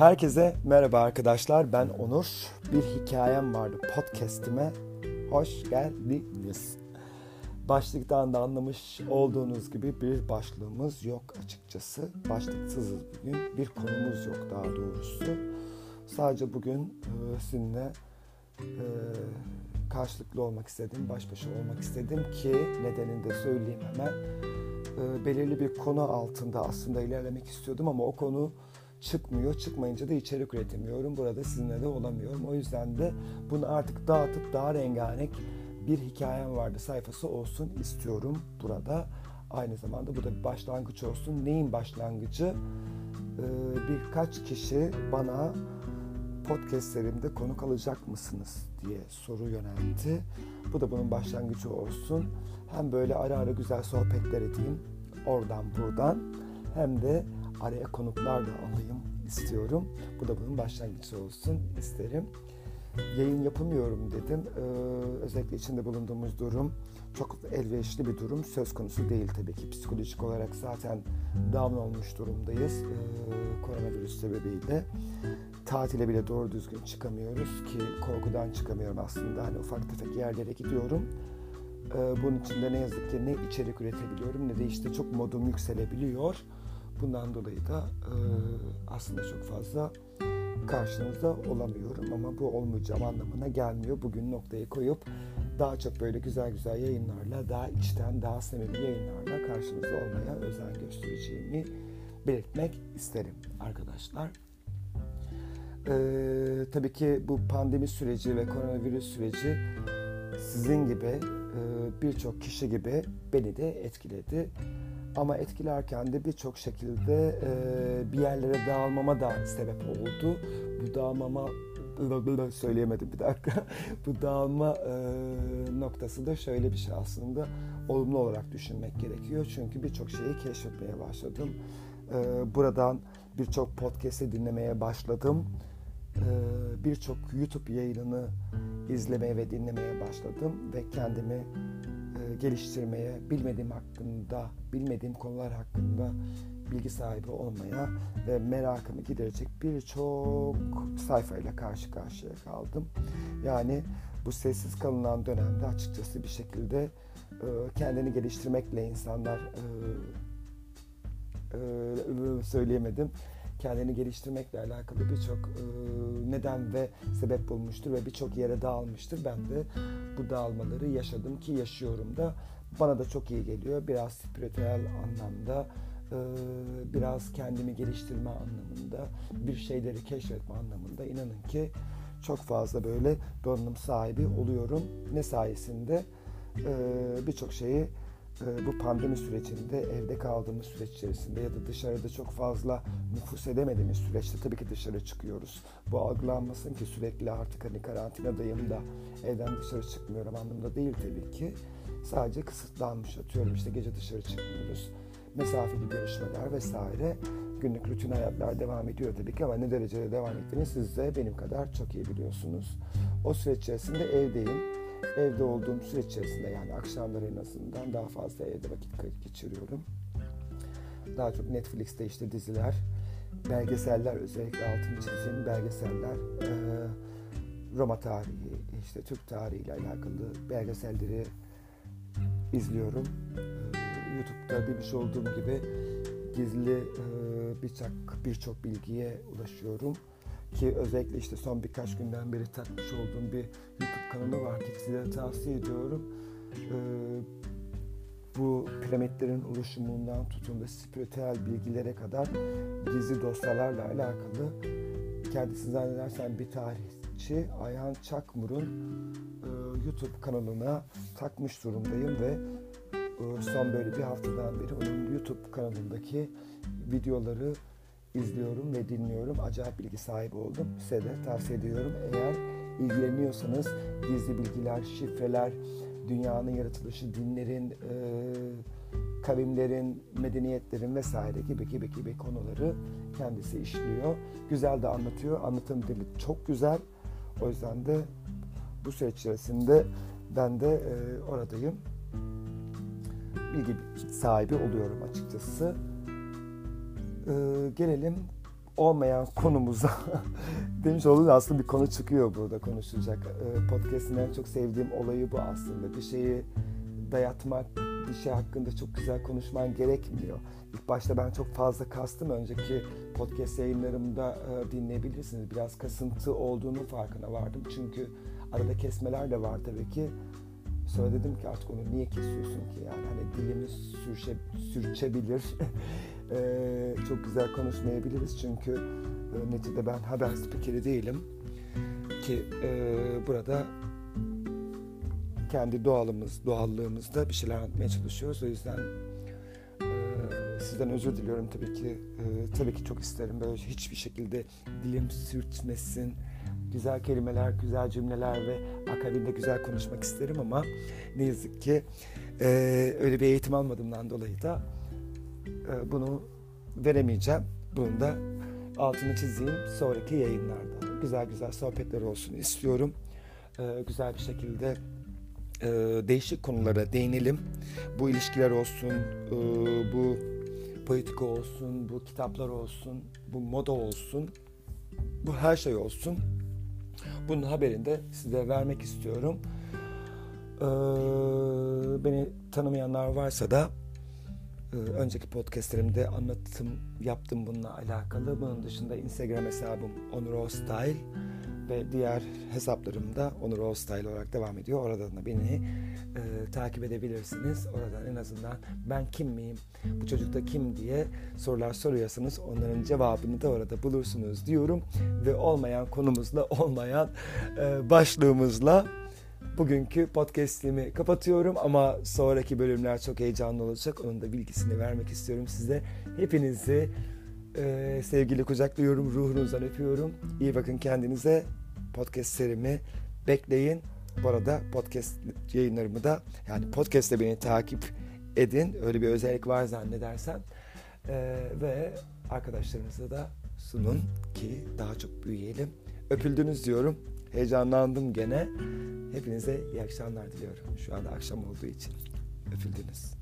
Herkese merhaba arkadaşlar. Ben Onur. Bir hikayem vardı podcast'ime. Hoş geldiniz. Başlıktan da anlamış olduğunuz gibi bir başlığımız yok açıkçası. Başlıksızız bugün. Bir konumuz yok daha doğrusu. Sadece bugün e, sizinle e, karşılıklı olmak istedim, baş başa olmak istedim ki nedenini de söyleyeyim hemen. E, belirli bir konu altında aslında ilerlemek istiyordum ama o konu çıkmıyor. Çıkmayınca da içerik üretemiyorum. Burada sizinle de olamıyorum. O yüzden de bunu artık dağıtıp daha rengarenk bir hikayem vardı sayfası olsun istiyorum burada. Aynı zamanda bu da bir başlangıç olsun. Neyin başlangıcı? Ee, birkaç kişi bana podcastlerimde konuk alacak mısınız diye soru yöneltti. Bu da bunun başlangıcı olsun. Hem böyle ara ara güzel sohbetler edeyim oradan buradan hem de araya konuklar da alayım istiyorum. Bu da bunun başlangıcı olsun isterim. Yayın yapamıyorum dedim. Ee, özellikle içinde bulunduğumuz durum çok elverişli bir durum söz konusu değil tabii ki. Psikolojik olarak zaten down olmuş durumdayız ee, koronavirüs sebebiyle. Tatile bile doğru düzgün çıkamıyoruz ki korkudan çıkamıyorum aslında. Hani ufak tefek yerlere gidiyorum. Ee, bunun için de ne yazık ki ne içerik üretebiliyorum ne de işte çok modum yükselebiliyor. Bundan dolayı da e, aslında çok fazla karşınızda olamıyorum ama bu olmayacağım anlamına gelmiyor. Bugün noktayı koyup daha çok böyle güzel güzel yayınlarla, daha içten, daha samimi yayınlarla karşınızda olmaya özen göstereceğimi belirtmek isterim arkadaşlar. Ee, tabii ki bu pandemi süreci ve koronavirüs süreci sizin gibi e, birçok kişi gibi beni de etkiledi. Ama etkilerken de birçok şekilde e, bir yerlere dağılmama da sebep oldu. Bu dağılmama söyleyemedim bir dakika. Bu dağılma e, noktası da şöyle bir şey aslında. Olumlu olarak düşünmek gerekiyor. Çünkü birçok şeyi keşfetmeye başladım. E, buradan birçok podcast'i dinlemeye başladım. E, birçok YouTube yayınını izlemeye ve dinlemeye başladım. Ve kendimi geliştirmeye, bilmediğim hakkında, bilmediğim konular hakkında bilgi sahibi olmaya ve merakımı giderecek birçok sayfayla karşı karşıya kaldım. Yani bu sessiz kalınan dönemde açıkçası bir şekilde e, kendini geliştirmekle insanlar e, e, söyleyemedim kendini geliştirmekle alakalı birçok e, neden ve sebep bulmuştur ve birçok yere dağılmıştır. Ben de bu dağılmaları yaşadım ki yaşıyorum da bana da çok iyi geliyor. Biraz spiritüel anlamda, e, biraz kendimi geliştirme anlamında, bir şeyleri keşfetme anlamında inanın ki çok fazla böyle donanım sahibi oluyorum. Ne sayesinde e, birçok şeyi bu pandemi sürecinde evde kaldığımız süreç içerisinde ya da dışarıda çok fazla nüfus edemediğimiz süreçte tabii ki dışarı çıkıyoruz. Bu algılanmasın ki sürekli artık hani karantinadayım da evden dışarı çıkmıyorum anlamında değil tabii ki. Sadece kısıtlanmış atıyorum işte gece dışarı çıkmıyoruz. Mesafeli görüşmeler vesaire günlük rutin hayatlar devam ediyor tabii ki ama ne derecede devam ettiğini siz de benim kadar çok iyi biliyorsunuz. O süreç içerisinde evdeyim evde olduğum süreç içerisinde yani akşamları en azından daha fazla evde vakit geçiriyorum. Daha çok Netflix'te işte diziler, belgeseller özellikle altını çizdiğim belgeseller, Roma tarihi, işte Türk tarihi ile alakalı belgeselleri izliyorum. YouTube'da demiş olduğum gibi gizli birçok birçok bilgiye ulaşıyorum ki özellikle işte son birkaç günden beri takmış olduğum bir YouTube kanalı var ki size tavsiye ediyorum. Ee, bu piramitlerin oluşumundan tutun da spiritüel bilgilere kadar gizli dosyalarla alakalı kendisi zannedersen bir tarihçi Ayhan Çakmur'un e, YouTube kanalına takmış durumdayım ve e, son böyle bir haftadan beri onun YouTube kanalındaki videoları izliyorum ve dinliyorum. Acayip bilgi sahibi oldum. Size de tavsiye ediyorum. Eğer ilgileniyorsanız gizli bilgiler, şifreler, dünyanın yaratılışı, dinlerin, e, kavimlerin, medeniyetlerin vesaire gibi gibi gibi konuları kendisi işliyor. Güzel de anlatıyor. Anlatım dili çok güzel. O yüzden de bu süreç içerisinde ben de e, oradayım. Bilgi sahibi oluyorum açıkçası. Ee, gelelim olmayan konumuza demiş olduğunuz aslında bir konu çıkıyor burada konuşulacak. Ee, podcast'in en çok sevdiğim olayı bu aslında. Bir şeyi dayatmak, bir şey hakkında çok güzel konuşman gerekmiyor. İlk başta ben çok fazla kastım. Önceki podcast yayınlarımda e, dinleyebilirsiniz. Biraz kasıntı olduğunu farkına vardım. Çünkü arada kesmeler de var tabii ki. Sonra dedim ki artık onu niye kesiyorsun ki? Yani hani dilimiz sürçe, sürçebilir. e, çok güzel konuşmayabiliriz çünkü e, neticede ben haber spikeri değilim. Ki e, burada kendi doğalımız, doğallığımızda bir şeyler anlatmaya çalışıyoruz. O yüzden e, sizden özür diliyorum tabii ki. E, tabii ki çok isterim böyle hiçbir şekilde dilim sürtmesin. Güzel kelimeler, güzel cümleler ve akabinde güzel konuşmak isterim ama ne yazık ki e, öyle bir eğitim almadığımdan dolayı da e, bunu veremeyeceğim. Bunun da altını çizeyim sonraki yayınlarda. Güzel güzel sohbetler olsun istiyorum. E, güzel bir şekilde e, değişik konulara değinelim. Bu ilişkiler olsun, e, bu politika olsun, bu kitaplar olsun, bu moda olsun, bu her şey olsun. Bunun haberini de size vermek istiyorum. Ee, beni tanımayanlar varsa da e, önceki podcastlerimde anlatım yaptım bununla alakalı. Bunun dışında Instagram hesabım Onur Style ve diğer hesaplarımda Onur Style olarak devam ediyor. Oradan da beni e, takip edebilirsiniz. Oradan en azından ben kim miyim, bu çocuk da kim diye sorular soruyorsanız onların cevabını da orada bulursunuz diyorum. Ve olmayan konumuzla, olmayan e, başlığımızla bugünkü podcast'imi kapatıyorum ama sonraki bölümler çok heyecanlı olacak. Onun da bilgisini vermek istiyorum size. Hepinizi e, sevgili kucaklıyorum, ruhunuzdan öpüyorum. İyi bakın kendinize. Podcast serimi bekleyin. Bu arada podcast yayınlarımı da yani podcast'te beni takip edin. Öyle bir özellik var zannedersem. E, ve arkadaşlarınıza da sunun ki daha çok büyüyelim. Öpüldünüz diyorum. Heyecanlandım gene. Hepinize iyi akşamlar diliyorum. Şu anda akşam olduğu için. Öpüldünüz.